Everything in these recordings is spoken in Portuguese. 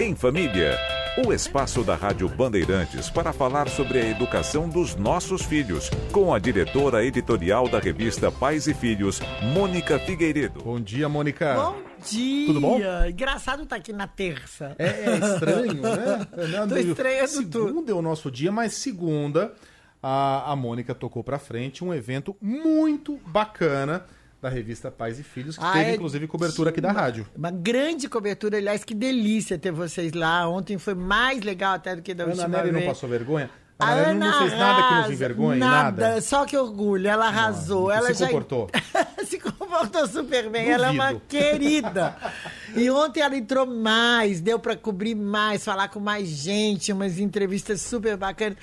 Em Família. O espaço da Rádio Bandeirantes para falar sobre a educação dos nossos filhos, com a diretora editorial da revista Pais e Filhos, Mônica Figueiredo. Bom dia, Mônica. Bom dia. Tudo bom? Engraçado estar aqui na terça. É, é estranho, né? Tô estranhando segunda tudo. é o nosso dia, mas segunda a, a Mônica tocou pra frente um evento muito bacana da revista Pais e Filhos, que Ah, teve é inclusive cobertura aqui da rádio. Uma grande cobertura, aliás, que delícia ter vocês lá. Ontem foi mais legal até do que da Ana última Nery não vez. passou vergonha? A Ana não fez nada que nos envergonhe, nada. nada. Só que orgulho, ela arrasou. e ela se já comportou? se comportou super bem. Ela é uma Duvido. querida. E ontem ela entrou mais, deu pra cobrir mais, falar com mais gente, umas entrevistas super bacanas.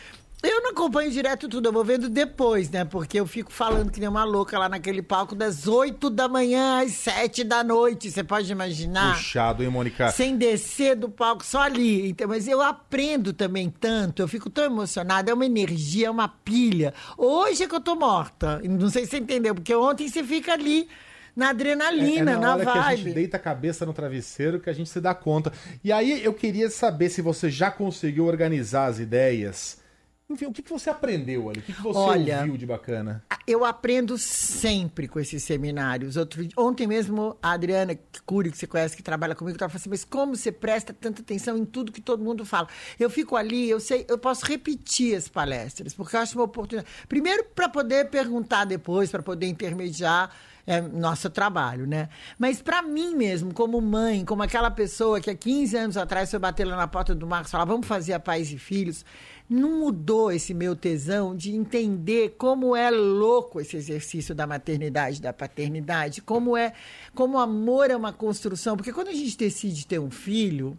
Não acompanho direto tudo, eu vou vendo depois, né? Porque eu fico falando que nem uma louca lá naquele palco das 8 da manhã às 7 da noite. Você pode imaginar? Puxado, hein, Mônica? sem descer do palco, só ali. Então, mas eu aprendo também tanto, eu fico tão emocionada, é uma energia, é uma pilha. Hoje é que eu tô morta. Não sei se você entendeu, porque ontem você fica ali na adrenalina, É, é na, na hora que a gente vibe. deita a cabeça no travesseiro que a gente se dá conta. E aí eu queria saber se você já conseguiu organizar as ideias. Enfim, o que, que você aprendeu ali? O que, que você Olha, ouviu de bacana? Eu aprendo sempre com esses seminários. Outro, ontem mesmo, a Adriana Cury, que você conhece, que trabalha comigo, estava falando assim, mas como você presta tanta atenção em tudo que todo mundo fala? Eu fico ali, eu sei, eu posso repetir as palestras, porque eu acho uma oportunidade. Primeiro, para poder perguntar depois, para poder intermediar é, nosso trabalho, né? Mas para mim mesmo, como mãe, como aquela pessoa que há 15 anos atrás foi bater lá na porta do Marcos e falar, vamos fazer a pais e filhos, não mudou esse meu tesão de entender como é louco esse exercício da maternidade, da paternidade, como é, como o amor é uma construção, porque quando a gente decide ter um filho,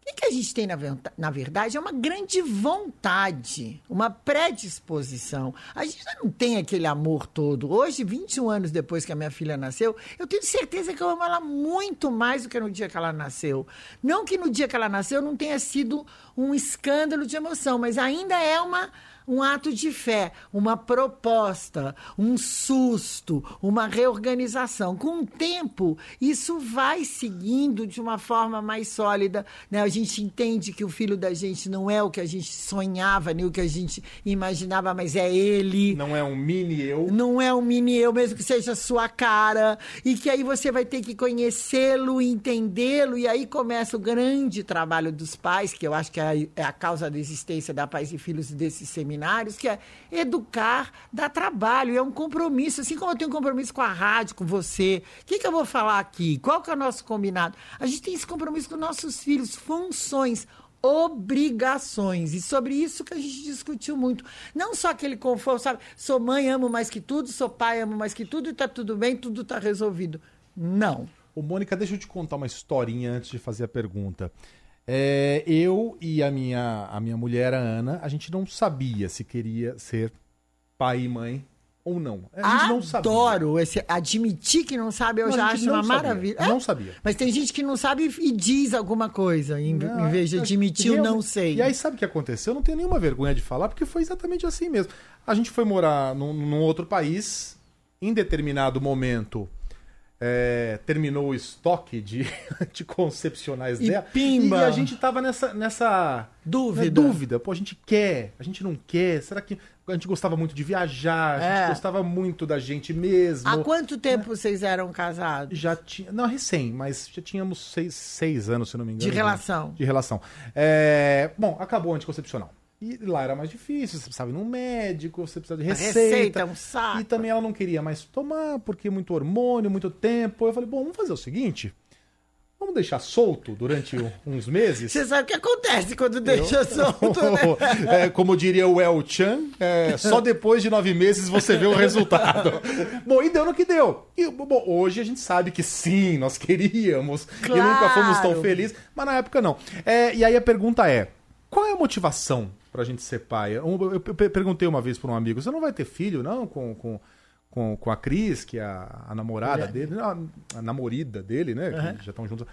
o que, a gente tem, na verdade, é uma grande vontade, uma predisposição. A gente não tem aquele amor todo. Hoje, 21 anos depois que a minha filha nasceu, eu tenho certeza que eu amo ela muito mais do que no dia que ela nasceu. Não que no dia que ela nasceu não tenha sido um escândalo de emoção, mas ainda é uma um ato de fé, uma proposta, um susto, uma reorganização. Com o tempo, isso vai seguindo de uma forma mais sólida. Né? A gente entende que o filho da gente não é o que a gente sonhava, nem o que a gente imaginava, mas é ele. Não é um mini eu. Não é um mini eu, mesmo que seja a sua cara. E que aí você vai ter que conhecê-lo, entendê-lo. E aí começa o grande trabalho dos pais, que eu acho que é a, é a causa da existência da Pais e Filhos desses seminários, que é educar, dar trabalho. É um compromisso. Assim como eu tenho um compromisso com a rádio, com você. O que, que eu vou falar aqui? Qual que é o nosso combinado? A gente tem esse compromisso com nossos filhos, funções obrigações. E sobre isso que a gente discutiu muito. Não só aquele conforto, sabe? Sou mãe, amo mais que tudo, sou pai, amo mais que tudo, e tá tudo bem, tudo tá resolvido. Não. Ô, Mônica, deixa eu te contar uma historinha antes de fazer a pergunta. É, eu e a minha, a minha mulher, a Ana, a gente não sabia se queria ser pai e mãe ou não. A gente não sabia. Adoro esse admitir que não sabe, eu Não, já acho não uma sabia. maravilha. Não sabia. Mas tem gente que não sabe e diz alguma coisa, em, Não, em vez de é- admitir o não realmente- sei. E aí, sabe o que aconteceu? Eu não tenho nenhuma vergonha de falar, porque foi exatamente assim mesmo. A gente foi morar num, num outro país, em determinado momento. É, terminou o estoque de anticoncepcionais E dela. pimba! E a gente tava nessa, nessa Dúvida. né, dúvida. Pô, a gente quer, a gente não quer. Será que a gente gostava muito de viajar? A gente É. gostava muito da gente mesmo. Há quanto tempo vocês eram casados? Já tinha. Não, recém, mas já tínhamos seis, seis anos, se não me engano. De relação. De relação. É, bom, acabou o anticoncepcional. E lá era mais difícil, você precisava ir num médico, você precisava de receita. receita, um saco. E também ela não queria mais tomar, porque muito hormônio, muito tempo. Eu falei, bom, vamos fazer o seguinte. Vamos deixar solto durante uns meses. Você sabe o que acontece quando deixa solto, né? É, como diria o El Chan, é, só depois de nove meses você vê o resultado. bom, e deu no que deu. E, bom, hoje a gente sabe que sim, nós queríamos e Claro. nunca fomos tão felizes, mas na época não. É, e aí a pergunta é: qual é a motivação pra gente ser pai? Eu, eu- eu pe- perguntei uma vez pra um amigo: você não vai ter filho, não, com. com com, com a Cris, que é a, a namorada Mulher. dele, a, a namorida dele, né? Uhum. Que já estão juntos.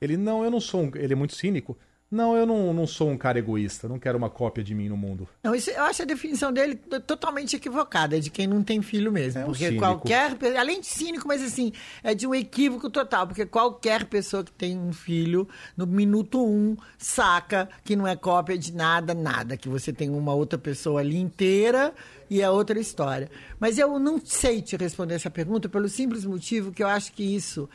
Ele, não, eu não sou um. Ele é muito cínico. Não, eu não, não sou um cara egoísta, não quero uma cópia de mim no mundo. Não, isso, eu acho a definição dele totalmente equivocada, é de quem não tem filho mesmo. É um porque cínico. qualquer. Além de cínico, mas assim, é de um equívoco total. Porque qualquer pessoa que tem um filho, no minuto um, saca que não é cópia de nada, nada. Que você tem uma outra pessoa ali inteira e é outra história. Mas eu não sei te responder essa pergunta pelo simples motivo que eu acho que isso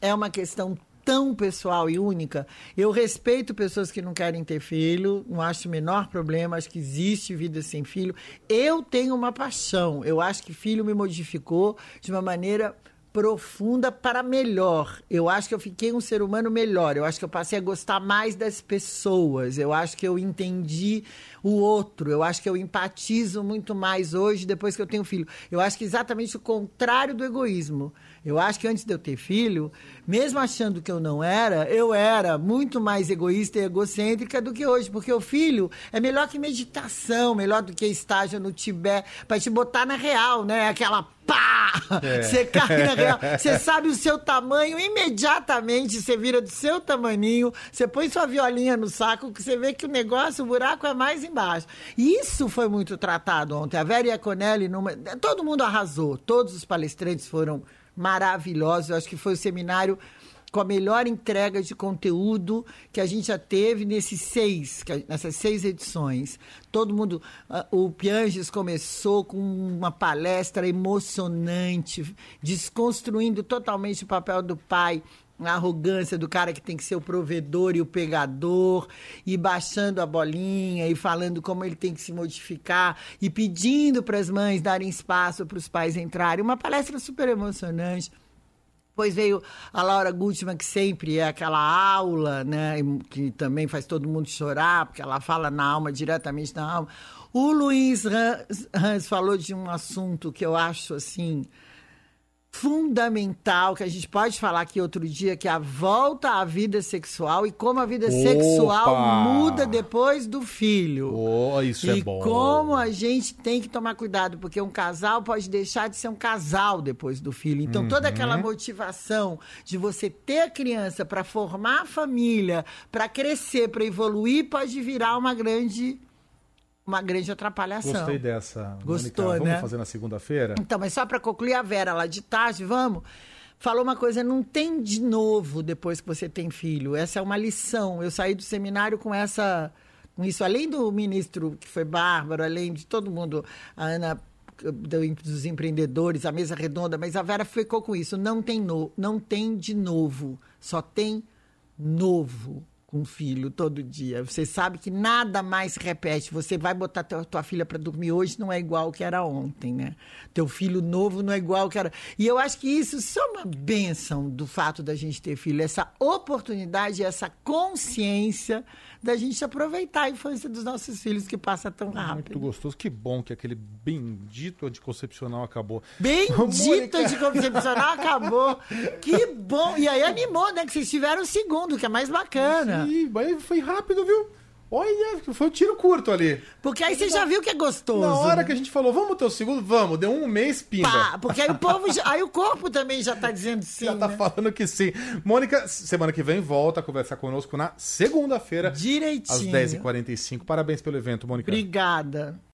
é uma questão tão pessoal e única. Eu respeito pessoas que não querem ter filho, não acho o menor problema, acho que existe vida sem filho. Eu tenho uma paixão, eu acho que filho me modificou de uma maneira profunda para melhor. Eu acho que eu fiquei um ser humano melhor. Eu acho que eu passei a gostar mais das pessoas. Eu acho que eu entendi o outro. Eu acho que eu empatizo muito mais hoje depois que eu tenho filho. Eu acho que exatamente o contrário do egoísmo. Eu acho que antes de eu ter filho, mesmo achando que eu não era, eu era muito mais egoísta e egocêntrica do que hoje, porque o filho é melhor que meditação, melhor do que estágio no Tibete, para te botar na real, né? Aquela pá! Você cai na real, você sabe o seu tamanho imediatamente, você vira do seu tamaninho, você põe sua violinha no saco, que você vê que o negócio, o buraco é mais embaixo. Isso foi muito tratado ontem. A Vera Iaconelli, numa... todo mundo arrasou, todos os palestrantes foram maravilhosos. Eu acho que foi o seminário com a melhor entrega de conteúdo que a gente já teve nesses seis, nessas seis edições. Todo mundo, ah, o Pianges começou com uma palestra emocionante, desconstruindo totalmente o papel do pai a arrogância do cara que tem que ser o provedor e o pegador, e baixando a bolinha e falando como ele tem que se modificar e pedindo para as mães darem espaço para os pais entrarem. Uma palestra super emocionante. Depois veio a Laura Gutmann, que sempre é aquela aula, né? Que também faz todo mundo chorar, porque ela fala na alma, diretamente na alma. O Luiz Hans, falou de um assunto que eu acho assim fundamental, que a gente pode falar aqui outro dia, que é a volta à vida sexual e como a vida Opa! sexual muda depois do filho. Oh, isso e é bom. como a gente tem que tomar cuidado, porque um casal pode deixar de ser um casal depois do filho. Então, toda aquela Uhum. motivação de você ter a criança para formar a família, para crescer, para evoluir, pode virar uma grande uma grande atrapalhação. Gostei dessa. Gostou, Mônica. né? Vamos fazer na segunda-feira? Então, mas só para concluir, a Vera lá de tarde, vamos. Falou uma coisa, não tem de novo depois que você tem filho. Essa é uma lição. Eu saí do seminário com essa. Com isso, além do ministro, que foi bárbaro, além de todo mundo, a Ana do- dos empreendedores, a mesa redonda, mas a Vera ficou com isso. Não tem, no, não tem de novo, só tem novo com o filho todo dia. Você sabe que nada mais se repete. Você vai botar tua, tua filha para dormir hoje, não é igual ao que era ontem, né? Teu filho novo não é igual ao que era. E eu acho que isso, isso é uma benção do fato da gente ter filho, essa oportunidade, essa consciência da gente aproveitar a infância dos nossos filhos que passa tão Muito rápido. gostoso. Que bom que aquele bendito anticoncepcional acabou. Bendito anticoncepcional acabou. Que bom. E aí animou, né? Que vocês tiveram o segundo, que é mais bacana. Ih, mas foi rápido, viu? Olha, foi um tiro curto ali. Porque aí você já viu que é gostoso. Na hora né? que a gente falou, vamos ter o segundo? Vamos. Deu um mês, pinga. Pá, porque aí o povo, já- aí o corpo também já tá dizendo sim, Já tá né? falando que sim. Mônica, semana que vem volta a conversar conosco na segunda-feira, às Direitinho. 10h45. Parabéns pelo evento, Mônica. Obrigada.